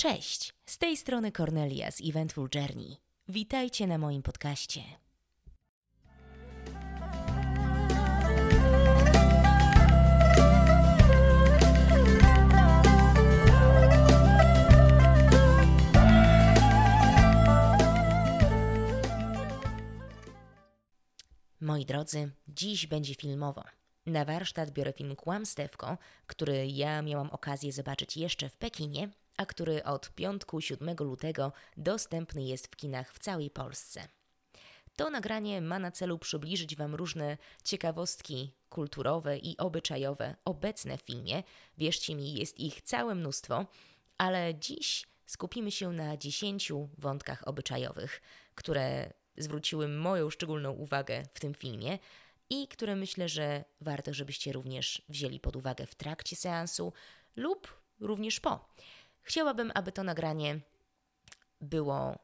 Cześć, z tej strony Cornelia z Eventful Journey. Witajcie na moim podcaście. Moi drodzy, dziś będzie filmowo. Na warsztat biorę film Kłamstewko, który ja miałam okazję zobaczyć jeszcze w Pekinie, a który od piątku 7 lutego dostępny jest w kinach w całej Polsce. To nagranie ma na celu przybliżyć Wam różne ciekawostki kulturowe i obyczajowe obecne w filmie. Wierzcie mi, jest ich całe mnóstwo, ale dziś skupimy się na 10 wątkach obyczajowych, które zwróciły moją szczególną uwagę w tym filmie i które myślę, że warto, żebyście również wzięli pod uwagę w trakcie seansu lub również po. Chciałabym, aby to nagranie było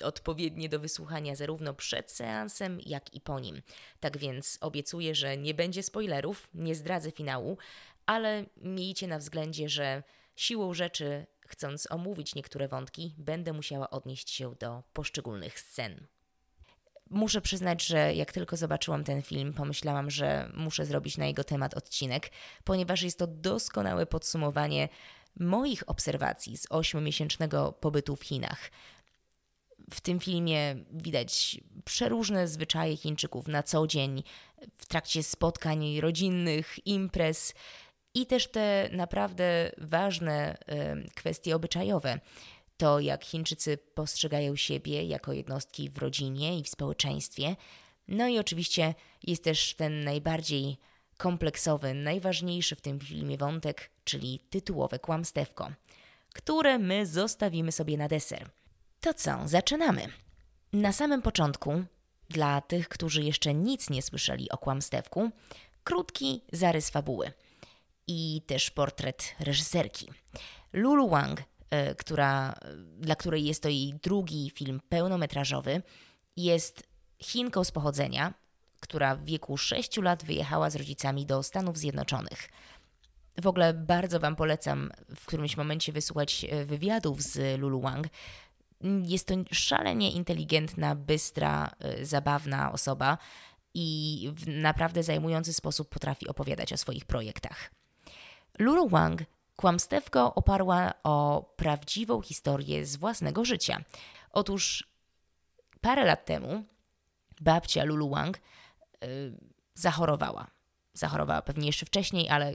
y, odpowiednie do wysłuchania zarówno przed seansem, jak i po nim. Tak więc obiecuję, że nie będzie spoilerów, nie zdradzę finału, ale miejcie na względzie, że siłą rzeczy, chcąc omówić niektóre wątki, będę musiała odnieść się do poszczególnych scen. Muszę przyznać, że jak tylko zobaczyłam ten film, pomyślałam, że muszę zrobić na jego temat odcinek, ponieważ jest to doskonałe podsumowanie moich obserwacji z ośmiomiesięcznego pobytu w Chinach. W tym filmie widać przeróżne zwyczaje Chińczyków na co dzień, w trakcie spotkań rodzinnych, imprez i też te naprawdę ważne kwestie obyczajowe. To, jak Chińczycy postrzegają siebie jako jednostki w rodzinie i w społeczeństwie. No i oczywiście jest też ten najbardziej kompleksowy, najważniejszy w tym filmie wątek, czyli tytułowe kłamstewko, które my zostawimy sobie na deser. To co, zaczynamy. Na samym początku, dla tych, którzy jeszcze nic nie słyszeli o kłamstewku, krótki zarys fabuły i też portret reżyserki. Lulu Wang, y, która, dla której jest to jej drugi film pełnometrażowy, jest Chinką z pochodzenia, która w wieku 6 lat wyjechała z rodzicami do Stanów Zjednoczonych. W ogóle bardzo Wam polecam w którymś momencie wysłuchać e, wywiadów z Lulu Wang. Jest to szalenie inteligentna, bystra, e, zabawna osoba i w naprawdę zajmujący sposób potrafi opowiadać o swoich projektach. Lulu Wang kłamstewko oparła o prawdziwą historię z własnego życia. Otóż parę lat temu babcia Lulu Wang zachorowała. Zachorowała pewnie jeszcze wcześniej, ale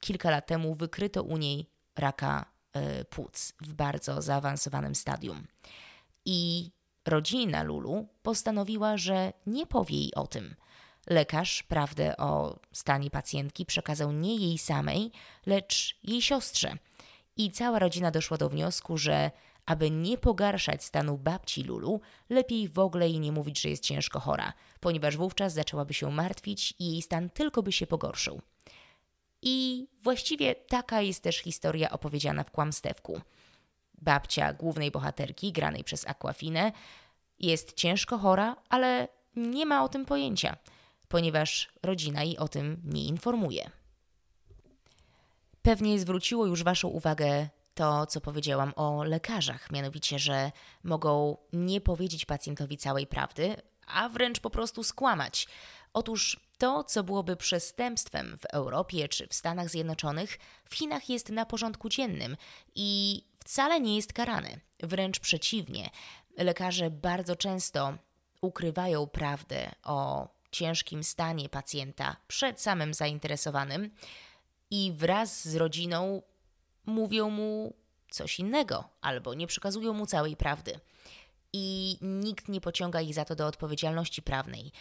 kilka lat temu wykryto u niej raka y, płuc w bardzo zaawansowanym stadium. I rodzina Lulu postanowiła, że nie powie jej o tym. Lekarz prawdę o stanie pacjentki przekazał nie jej samej, lecz jej siostrze. I cała rodzina doszła do wniosku, że aby nie pogarszać stanu babci Lulu, lepiej w ogóle jej nie mówić, że jest ciężko chora, ponieważ wówczas zaczęłaby się martwić i jej stan tylko by się pogorszył. I właściwie taka jest też historia opowiedziana w kłamstewku. Babcia głównej bohaterki, granej przez Aquafinę, jest ciężko chora, ale nie ma o tym pojęcia, ponieważ rodzina jej o tym nie informuje. Pewnie zwróciło już Waszą uwagę to, co powiedziałam o lekarzach, mianowicie, że mogą nie powiedzieć pacjentowi całej prawdy, a wręcz po prostu skłamać. Otóż to, co byłoby przestępstwem w Europie czy w Stanach Zjednoczonych, w Chinach jest na porządku dziennym i wcale nie jest karane. Wręcz przeciwnie, lekarze bardzo często ukrywają prawdę o ciężkim stanie pacjenta przed samym zainteresowanym i wraz z rodziną mówią mu coś innego albo nie przekazują mu całej prawdy. I nikt nie pociąga ich za to do odpowiedzialności prawnej.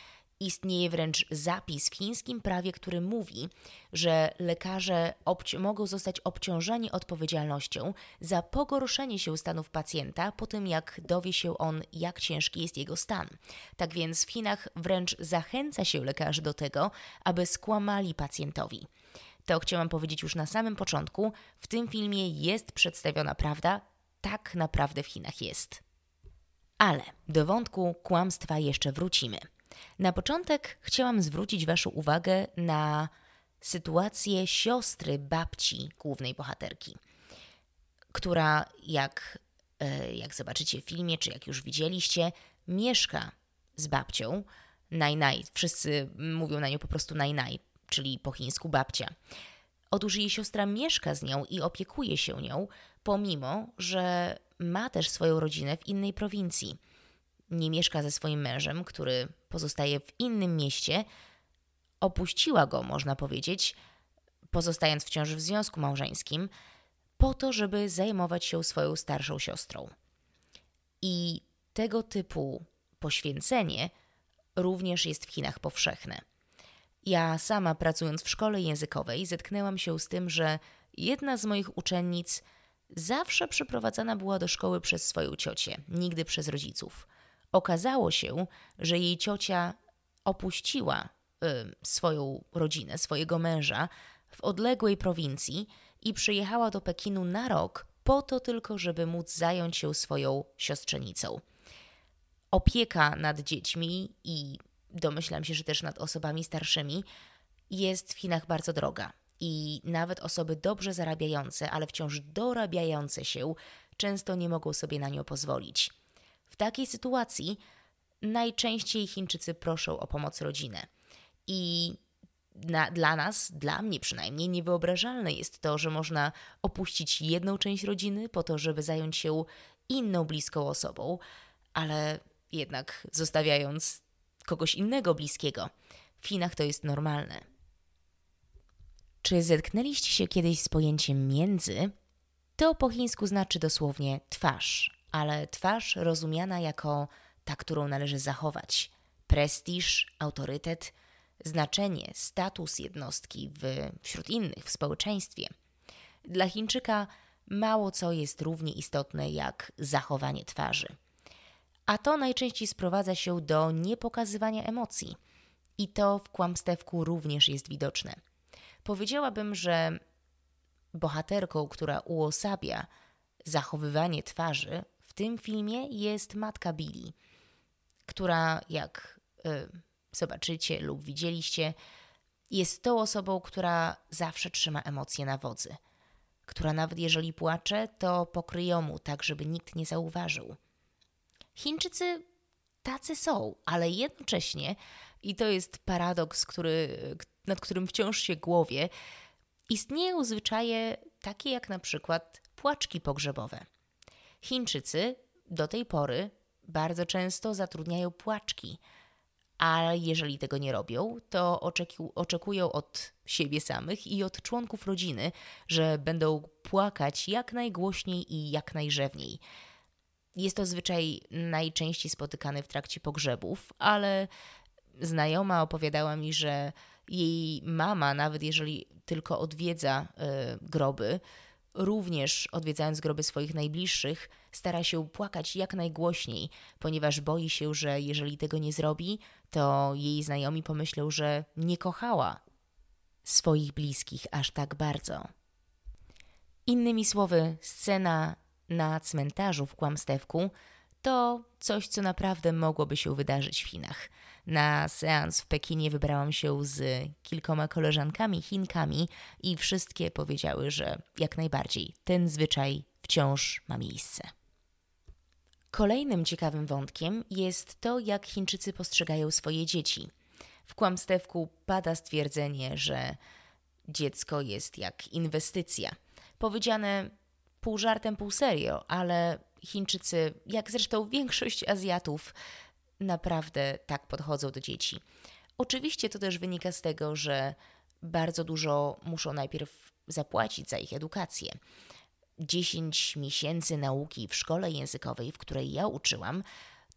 Istnieje wręcz zapis w chińskim prawie, który mówi, że lekarze mogą zostać obciążeni odpowiedzialnością za pogorszenie się stanów pacjenta po tym, jak dowie się on, jak ciężki jest jego stan. Tak więc w Chinach wręcz zachęca się lekarzy do tego, aby skłamali pacjentowi. To chciałam powiedzieć już na samym początku. W tym filmie jest przedstawiona prawda, tak naprawdę w Chinach jest. Ale do wątku kłamstwa jeszcze wrócimy. Na początek chciałam zwrócić Waszą uwagę na sytuację siostry babci głównej bohaterki. która jak, e, jak zobaczycie w filmie, czy jak już widzieliście, mieszka z babcią. Naj, Wszyscy mówią na nią po prostu naj, czyli po chińsku babcia. Otóż jej siostra mieszka z nią i opiekuje się nią, pomimo, że ma też swoją rodzinę w innej prowincji. Nie mieszka ze swoim mężem, który pozostaje w innym mieście. Opuściła go, można powiedzieć, pozostając wciąż w związku małżeńskim, po to, żeby zajmować się swoją starszą siostrą. I tego typu poświęcenie również jest w Chinach powszechne. Ja sama pracując w szkole językowej zetknęłam się z tym, że jedna z moich uczennic zawsze przyprowadzana była do szkoły przez swoją ciocię, nigdy przez rodziców. Okazało się, że jej ciocia opuściła y, swoją rodzinę, swojego męża w odległej prowincji i przyjechała do Pekinu na rok po to tylko, żeby móc zająć się swoją siostrzenicą. Opieka nad dziećmi i domyślam się, że też nad osobami starszymi jest w Chinach bardzo droga. I nawet osoby dobrze zarabiające, ale wciąż dorabiające się, często nie mogą sobie na nią pozwolić. W takiej sytuacji najczęściej Chińczycy proszą o pomoc rodzinę. I na, dla nas, dla mnie przynajmniej, niewyobrażalne jest to, że można opuścić jedną część rodziny po to, żeby zająć się inną bliską osobą, ale jednak zostawiając kogoś innego bliskiego. W Chinach to jest normalne. Czy zetknęliście się kiedyś z pojęciem między? To po chińsku znaczy dosłownie twarz, ale twarz rozumiana jako ta, którą należy zachować. Prestiż, autorytet, znaczenie, status jednostki w, wśród innych w społeczeństwie. Dla Chińczyka mało co jest równie istotne jak zachowanie twarzy. A to najczęściej sprowadza się do niepokazywania emocji. I to w kłamstewku również jest widoczne. Powiedziałabym, że bohaterką, która uosabia zachowywanie twarzy w tym filmie jest matka Billy, która, jak y, zobaczycie lub widzieliście, jest tą osobą, która zawsze trzyma emocje na wodzy, która nawet jeżeli płacze, to pokryje mu tak, żeby nikt nie zauważył. Chińczycy tacy są, ale jednocześnie, i to jest paradoks, który, nad którym wciąż się głowie, istnieją zwyczaje takie jak na przykład płaczki pogrzebowe. Chińczycy do tej pory bardzo często zatrudniają płaczki, ale jeżeli tego nie robią, to oczekują od siebie samych i od członków rodziny, że będą płakać jak najgłośniej i jak najrzewniej. Jest to zwyczaj najczęściej spotykany w trakcie pogrzebów, ale znajoma opowiadała mi, że jej mama, nawet jeżeli tylko odwiedza y, groby, również odwiedzając groby swoich najbliższych, stara się płakać jak najgłośniej, ponieważ boi się, że jeżeli tego nie zrobi, to jej znajomi pomyślą, że nie kochała swoich bliskich aż tak bardzo. Innymi słowy, scena na cmentarzu w Kłamstewku to coś, co naprawdę mogłoby się wydarzyć w Chinach. Na seans w Pekinie wybrałam się z kilkoma koleżankami Chinkami i wszystkie powiedziały, że jak najbardziej ten zwyczaj wciąż ma miejsce. Kolejnym ciekawym wątkiem jest to, jak Chińczycy postrzegają swoje dzieci. W kłamstewku pada stwierdzenie, że dziecko jest jak inwestycja. Powiedziane pół żartem, pół serio, ale Chińczycy, jak zresztą większość Azjatów, naprawdę tak podchodzą do dzieci. Oczywiście to też wynika z tego, że bardzo dużo muszą najpierw zapłacić za ich edukację. 10 miesięcy nauki w szkole językowej, w której ja uczyłam,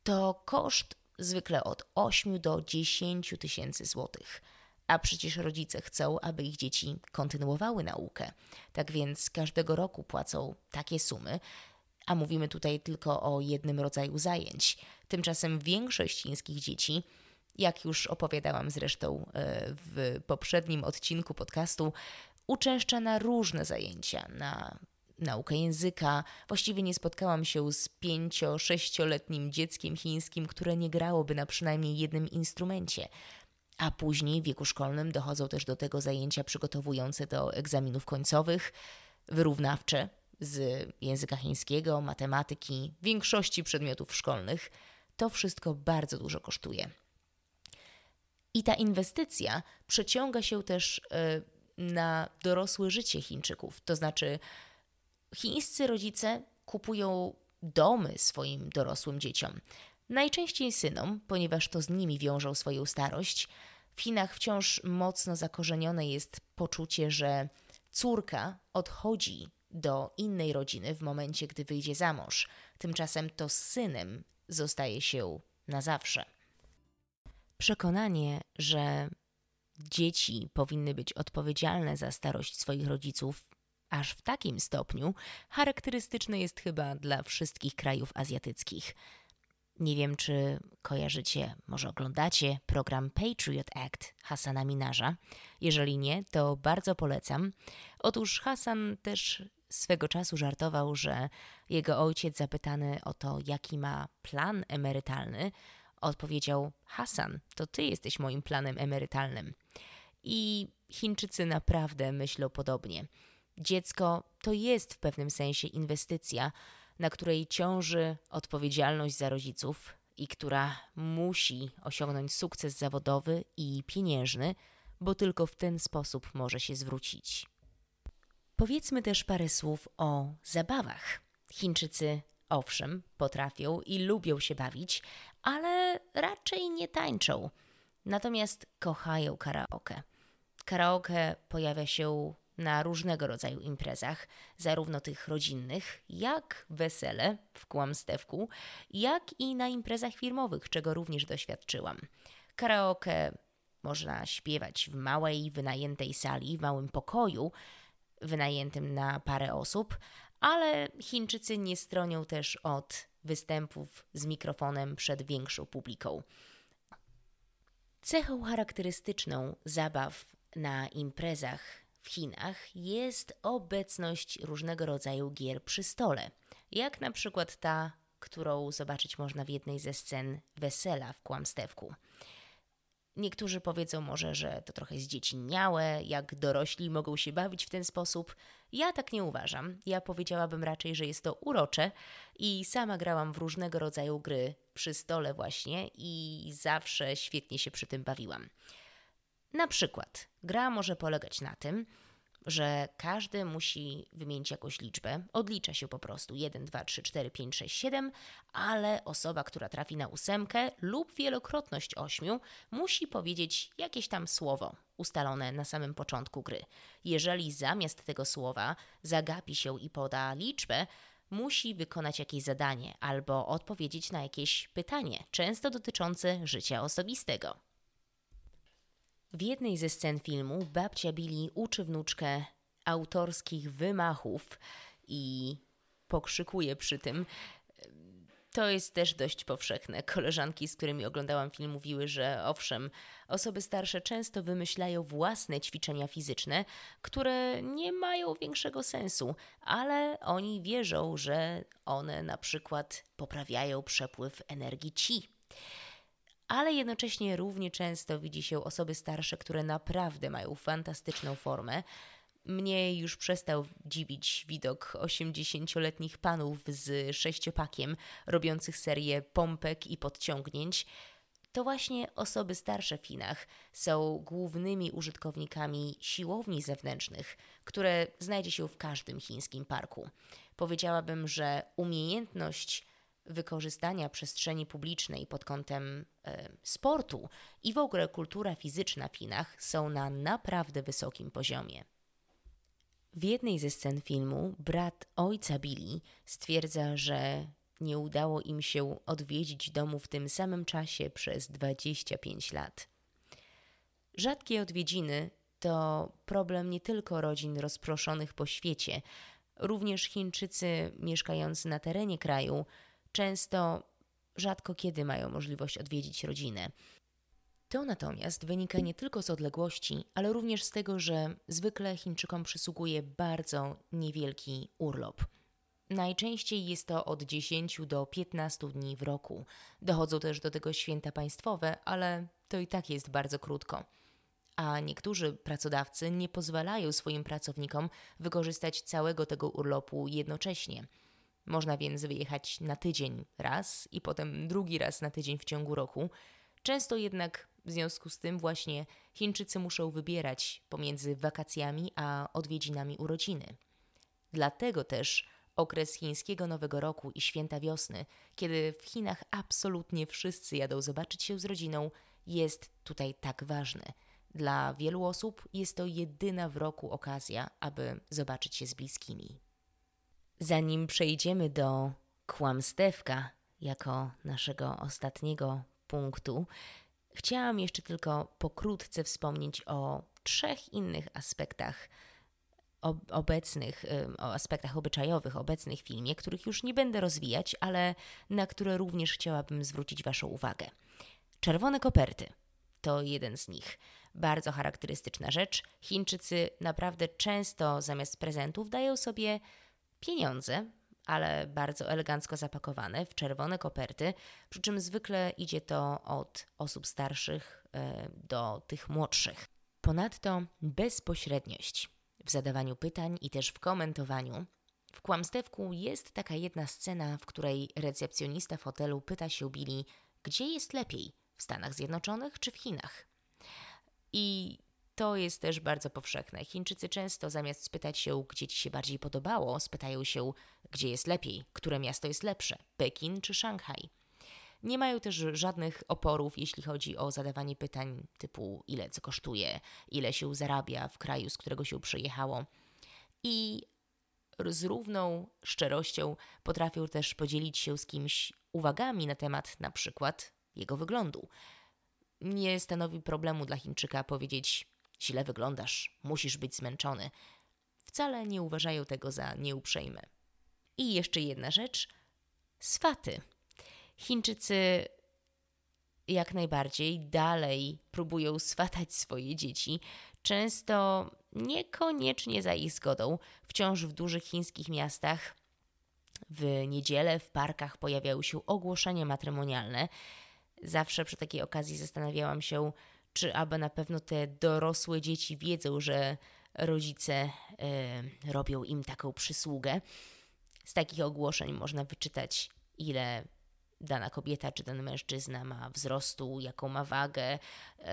to koszt zwykle od 8 do 10 tysięcy złotych. A przecież rodzice chcą, aby ich dzieci kontynuowały naukę. Tak więc każdego roku płacą takie sumy, a mówimy tutaj tylko o jednym rodzaju zajęć. Tymczasem większość chińskich dzieci, jak już opowiadałam zresztą e, w poprzednim odcinku podcastu, uczęszcza na różne zajęcia, na naukę języka. Właściwie nie spotkałam się z pięcio-sześcioletnim dzieckiem chińskim, które nie grałoby na przynajmniej jednym instrumencie. A później w wieku szkolnym dochodzą też do tego zajęcia przygotowujące do egzaminów końcowych, wyrównawcze, z języka chińskiego, matematyki, większości przedmiotów szkolnych. To wszystko bardzo dużo kosztuje. I ta inwestycja przeciąga się też e, na dorosłe życie Chińczyków. To znaczy, chińscy rodzice kupują domy swoim dorosłym dzieciom. Najczęściej synom, ponieważ to z nimi wiążą swoją starość. W Chinach wciąż mocno zakorzenione jest poczucie, że córka odchodzi do innej rodziny w momencie, gdy wyjdzie za mąż. Tymczasem to z synem zostaje się na zawsze. Przekonanie, że dzieci powinny być odpowiedzialne za starość swoich rodziców, aż w takim stopniu, charakterystyczne jest chyba dla wszystkich krajów azjatyckich. Nie wiem, czy kojarzycie, może oglądacie program Patriot Act Hasana Minarza. Jeżeli nie, to bardzo polecam. Otóż Hasan też swego czasu żartował, że jego ojciec zapytany o to, jaki ma plan emerytalny, odpowiedział: Hasan, to ty jesteś moim planem emerytalnym. I Chińczycy naprawdę myślą podobnie. Dziecko to jest w pewnym sensie inwestycja, na której ciąży odpowiedzialność za rodziców i która musi osiągnąć sukces zawodowy i pieniężny, bo tylko w ten sposób może się zwrócić. Powiedzmy też parę słów o zabawach. Chińczycy owszem, potrafią i lubią się bawić, ale raczej nie tańczą. Natomiast kochają karaoke. Karaoke pojawia się na różnego rodzaju imprezach, zarówno tych rodzinnych, jak wesele w Kłamstewku, jak i na imprezach firmowych, czego również doświadczyłam. Karaoke można śpiewać w małej, wynajętej sali, w małym pokoju, wynajętym na parę osób, ale Chińczycy nie stronią też od występów z mikrofonem przed większą publiką. Cechą charakterystyczną zabaw na imprezach w Chinach jest obecność różnego rodzaju gier przy stole, jak na przykład ta, którą zobaczyć można w jednej ze scen wesela w Kłamstewku. Niektórzy powiedzą może, że to trochę zdziecinniałe, jak dorośli mogą się bawić w ten sposób. Ja tak nie uważam. Ja powiedziałabym raczej, że jest to urocze i sama grałam w różnego rodzaju gry przy stole właśnie i zawsze świetnie się przy tym bawiłam. Na przykład, gra może polegać na tym, że każdy musi wymienić jakąś liczbę. Odlicza się po prostu 1, 2, 3, 4, 5, 6, 7, ale osoba, która trafi na ósemkę lub wielokrotność ośmiu, musi powiedzieć jakieś tam słowo ustalone na samym początku gry. Jeżeli zamiast tego słowa zagapi się i poda liczbę, musi wykonać jakieś zadanie albo odpowiedzieć na jakieś pytanie, często dotyczące życia osobistego. W jednej ze scen filmu babcia Billy uczy wnuczkę autorskich wymachów i pokrzykuje przy tym. To jest też dość powszechne. Koleżanki, z którymi oglądałam film, mówiły, że owszem, osoby starsze często wymyślają własne ćwiczenia fizyczne, które nie mają większego sensu, ale oni wierzą, że one na przykład poprawiają przepływ energii ci ale jednocześnie równie często widzi się osoby starsze, które naprawdę mają fantastyczną formę. Mnie już przestał dziwić widok 80-letnich panów z sześciopakiem, robiących serię pompek i podciągnięć. To właśnie osoby starsze w Chinach są głównymi użytkownikami siłowni zewnętrznych, które znajdzie się w każdym chińskim parku. Powiedziałabym, że umiejętność wykorzystania przestrzeni publicznej pod kątem e, sportu i w ogóle kultura fizyczna w Chinach są na naprawdę wysokim poziomie. W jednej ze scen filmu brat ojca Billy stwierdza, że nie udało im się odwiedzić domu w tym samym czasie przez 25 lat. Rzadkie odwiedziny to problem nie tylko rodzin rozproszonych po świecie, również Chińczycy mieszkający na terenie kraju często rzadko kiedy mają możliwość odwiedzić rodzinę. To natomiast wynika nie tylko z odległości, ale również z tego, że zwykle Chińczykom przysługuje bardzo niewielki urlop. Najczęściej jest to od 10 do 15 dni w roku. Dochodzą też do tego święta państwowe, ale to i tak jest bardzo krótko. a niektórzy pracodawcy nie pozwalają swoim pracownikom wykorzystać całego tego urlopu jednocześnie. Można więc wyjechać na tydzień raz i potem drugi raz na tydzień w ciągu roku. Często jednak w związku z tym właśnie Chińczycy muszą wybierać pomiędzy wakacjami a odwiedzinami urodziny. Dlatego też okres chińskiego Nowego Roku i święta wiosny, kiedy w Chinach absolutnie wszyscy jadą zobaczyć się z rodziną, jest tutaj tak ważny. Dla wielu osób jest to jedyna w roku okazja, aby zobaczyć się z bliskimi. Zanim przejdziemy do kłamstewka jako naszego ostatniego punktu, chciałam jeszcze tylko pokrótce wspomnieć o trzech innych aspektach obecnych, o aspektach obyczajowych obecnych w filmie, których już nie będę rozwijać, ale na które również chciałabym zwrócić Waszą uwagę. Czerwone koperty to jeden z nich. Bardzo charakterystyczna rzecz. Chińczycy naprawdę często zamiast prezentów dają sobie pieniądze, ale bardzo elegancko zapakowane w czerwone koperty, przy czym zwykle idzie to od osób starszych e, do tych młodszych. Ponadto bezpośredniość w zadawaniu pytań i też w komentowaniu. W kłamstewku jest taka jedna scena, w której recepcjonista w hotelu pyta się Billy, gdzie jest lepiej, w Stanach Zjednoczonych czy w Chinach. I to jest też bardzo powszechne. Chińczycy często zamiast spytać się, gdzie ci się bardziej podobało, spytają się, gdzie jest lepiej, które miasto jest lepsze, Pekin czy Szanghaj. Nie mają też żadnych oporów, jeśli chodzi o zadawanie pytań typu ile co kosztuje, ile się zarabia w kraju, z którego się przyjechało. I z równą szczerością potrafią też podzielić się z kimś uwagami na temat na przykład jego wyglądu. Nie stanowi problemu dla Chińczyka powiedzieć źle wyglądasz, musisz być zmęczony. Wcale nie uważają tego za nieuprzejme. I jeszcze jedna rzecz. Swaty. Chińczycy jak najbardziej dalej próbują swatać swoje dzieci, często niekoniecznie za ich zgodą. Wciąż w dużych chińskich miastach w niedzielę w parkach pojawiały się ogłoszenia matrymonialne. Zawsze przy takiej okazji zastanawiałam się, czy aby na pewno te dorosłe dzieci wiedzą, że rodzice y, robią im taką przysługę. Z takich ogłoszeń można wyczytać, ile dana kobieta czy ten mężczyzna ma wzrostu, jaką ma wagę, y,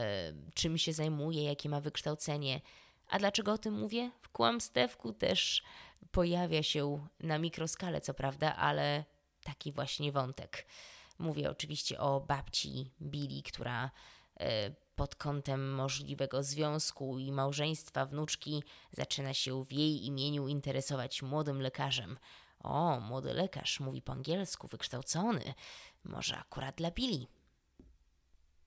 czym się zajmuje, jakie ma wykształcenie. A dlaczego o tym mówię? W kłamstewku też pojawia się na mikroskalę, co prawda, ale taki właśnie wątek. Mówię oczywiście o babci Billy, która y, pod kątem możliwego związku i małżeństwa wnuczki zaczyna się w jej imieniu interesować młodym lekarzem. O, młody lekarz mówi po angielsku, wykształcony. Może akurat dla Billy.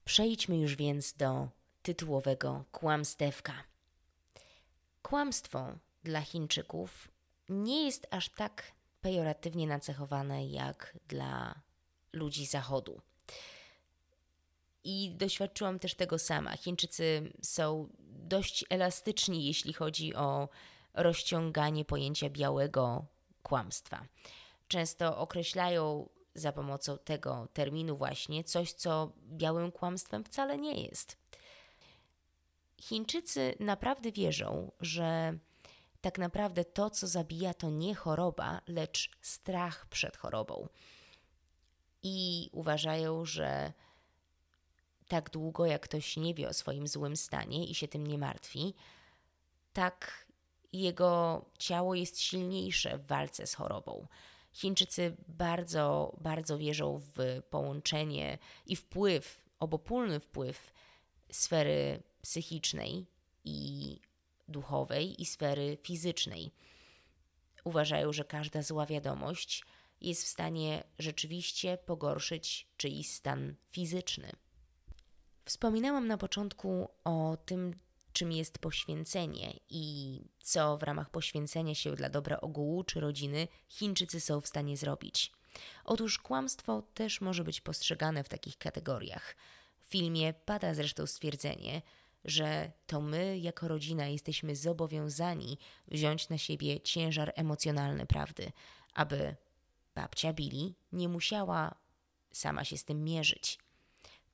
Przejdźmy już więc do tytułowego kłamstewka. Kłamstwo dla Chińczyków nie jest aż tak pejoratywnie nacechowane jak dla ludzi Zachodu. I doświadczyłam też tego sama. Chińczycy są dość elastyczni, jeśli chodzi o rozciąganie pojęcia białego kłamstwa. Często określają za pomocą tego terminu właśnie coś, co białym kłamstwem wcale nie jest. Chińczycy naprawdę wierzą, że tak naprawdę to, co zabija, to nie choroba, lecz strach przed chorobą. I uważają, że tak długo jak ktoś nie wie o swoim złym stanie i się tym nie martwi, tak jego ciało jest silniejsze w walce z chorobą. Chińczycy bardzo, bardzo wierzą w połączenie i wpływ, obopólny wpływ sfery psychicznej i duchowej i sfery fizycznej. Uważają, że każda zła wiadomość jest w stanie rzeczywiście pogorszyć czyjś stan fizyczny. Wspominałam na początku o tym, czym jest poświęcenie i co w ramach poświęcenia się dla dobra ogółu czy rodziny Chińczycy są w stanie zrobić. Otóż kłamstwo też może być postrzegane w takich kategoriach. W filmie pada zresztą stwierdzenie, że to my, jako rodzina, jesteśmy zobowiązani wziąć na siebie ciężar emocjonalny prawdy, aby babcia Billy nie musiała sama się z tym mierzyć.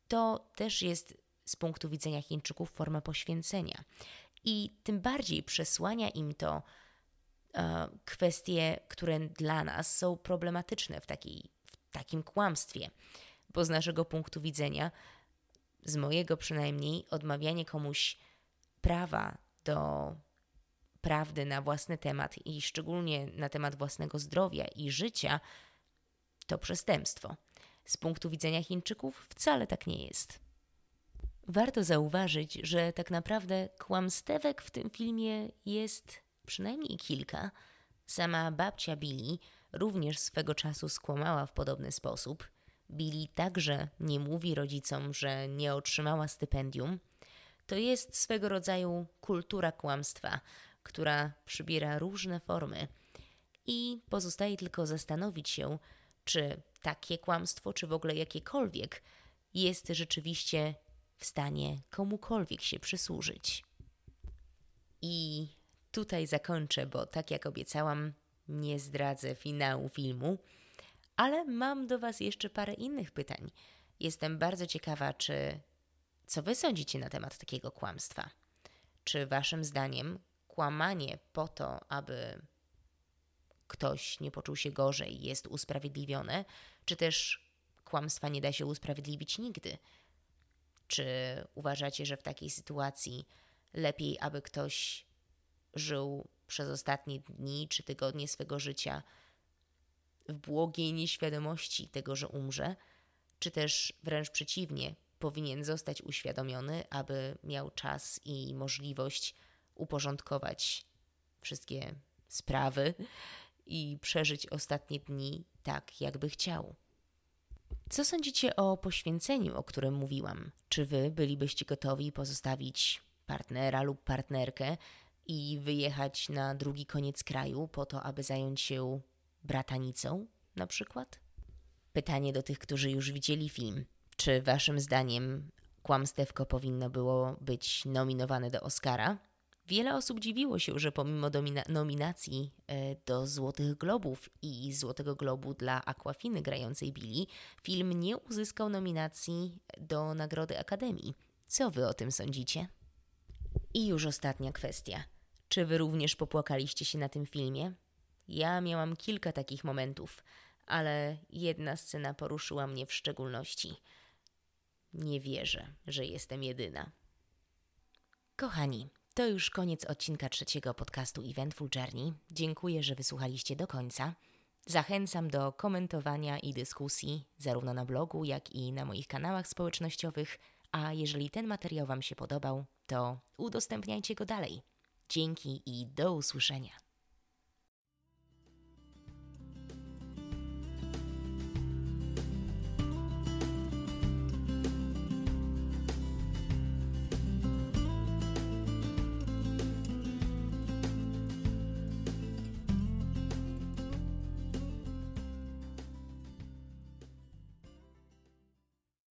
To też jest z punktu widzenia Chińczyków formę poświęcenia. I tym bardziej przesłania im to e, kwestie, które dla nas są problematyczne w, takiej, w takim kłamstwie. Bo z naszego punktu widzenia, z mojego przynajmniej, odmawianie komuś prawa do prawdy na własny temat i szczególnie na temat własnego zdrowia i życia, to przestępstwo. Z punktu widzenia Chińczyków wcale tak nie jest. Warto zauważyć, że tak naprawdę kłamstewek w tym filmie jest przynajmniej kilka. Sama babcia Billy również swego czasu skłamała w podobny sposób. Billy także nie mówi rodzicom, że nie otrzymała stypendium. To jest swego rodzaju kultura kłamstwa, która przybiera różne formy. I pozostaje tylko zastanowić się, czy takie kłamstwo, czy w ogóle jakiekolwiek, jest rzeczywiście w stanie komukolwiek się przysłużyć. I tutaj zakończę, bo tak jak obiecałam, nie zdradzę finału filmu, ale mam do Was jeszcze parę innych pytań. Jestem bardzo ciekawa, czy co Wy sądzicie na temat takiego kłamstwa? Czy Waszym zdaniem kłamanie po to, aby ktoś nie poczuł się gorzej, jest usprawiedliwione, czy też kłamstwa nie da się usprawiedliwić nigdy? Czy uważacie, że w takiej sytuacji lepiej, aby ktoś żył przez ostatnie dni czy tygodnie swego życia w błogiej nieświadomości tego, że umrze, czy też wręcz przeciwnie, powinien zostać uświadomiony, aby miał czas i możliwość uporządkować wszystkie sprawy i przeżyć ostatnie dni tak, jakby chciał. Co sądzicie o poświęceniu, o którym mówiłam? Czy wy bylibyście gotowi pozostawić partnera lub partnerkę i wyjechać na drugi koniec kraju po to, aby zająć się bratanicą, na przykład? Pytanie do tych, którzy już widzieli film. Czy waszym zdaniem Kłamstewko powinno było być nominowane do Oscara? Wiele osób dziwiło się, że pomimo nominacji e, do Złotych Globów i Złotego Globu dla Aquafiny grającej Billy, film nie uzyskał nominacji do Nagrody Akademii. Co wy o tym sądzicie? I już ostatnia kwestia. Czy wy również popłakaliście się na tym filmie? Ja miałam kilka takich momentów, ale jedna scena poruszyła mnie w szczególności. Nie wierzę, że jestem jedyna. Kochani, to już koniec odcinka trzeciego podcastu Eventful Journey. Dziękuję, że wysłuchaliście do końca. Zachęcam do komentowania i dyskusji zarówno na blogu, jak i na moich kanałach społecznościowych. A jeżeli ten materiał Wam się podobał, to udostępniajcie go dalej. Dzięki i do usłyszenia.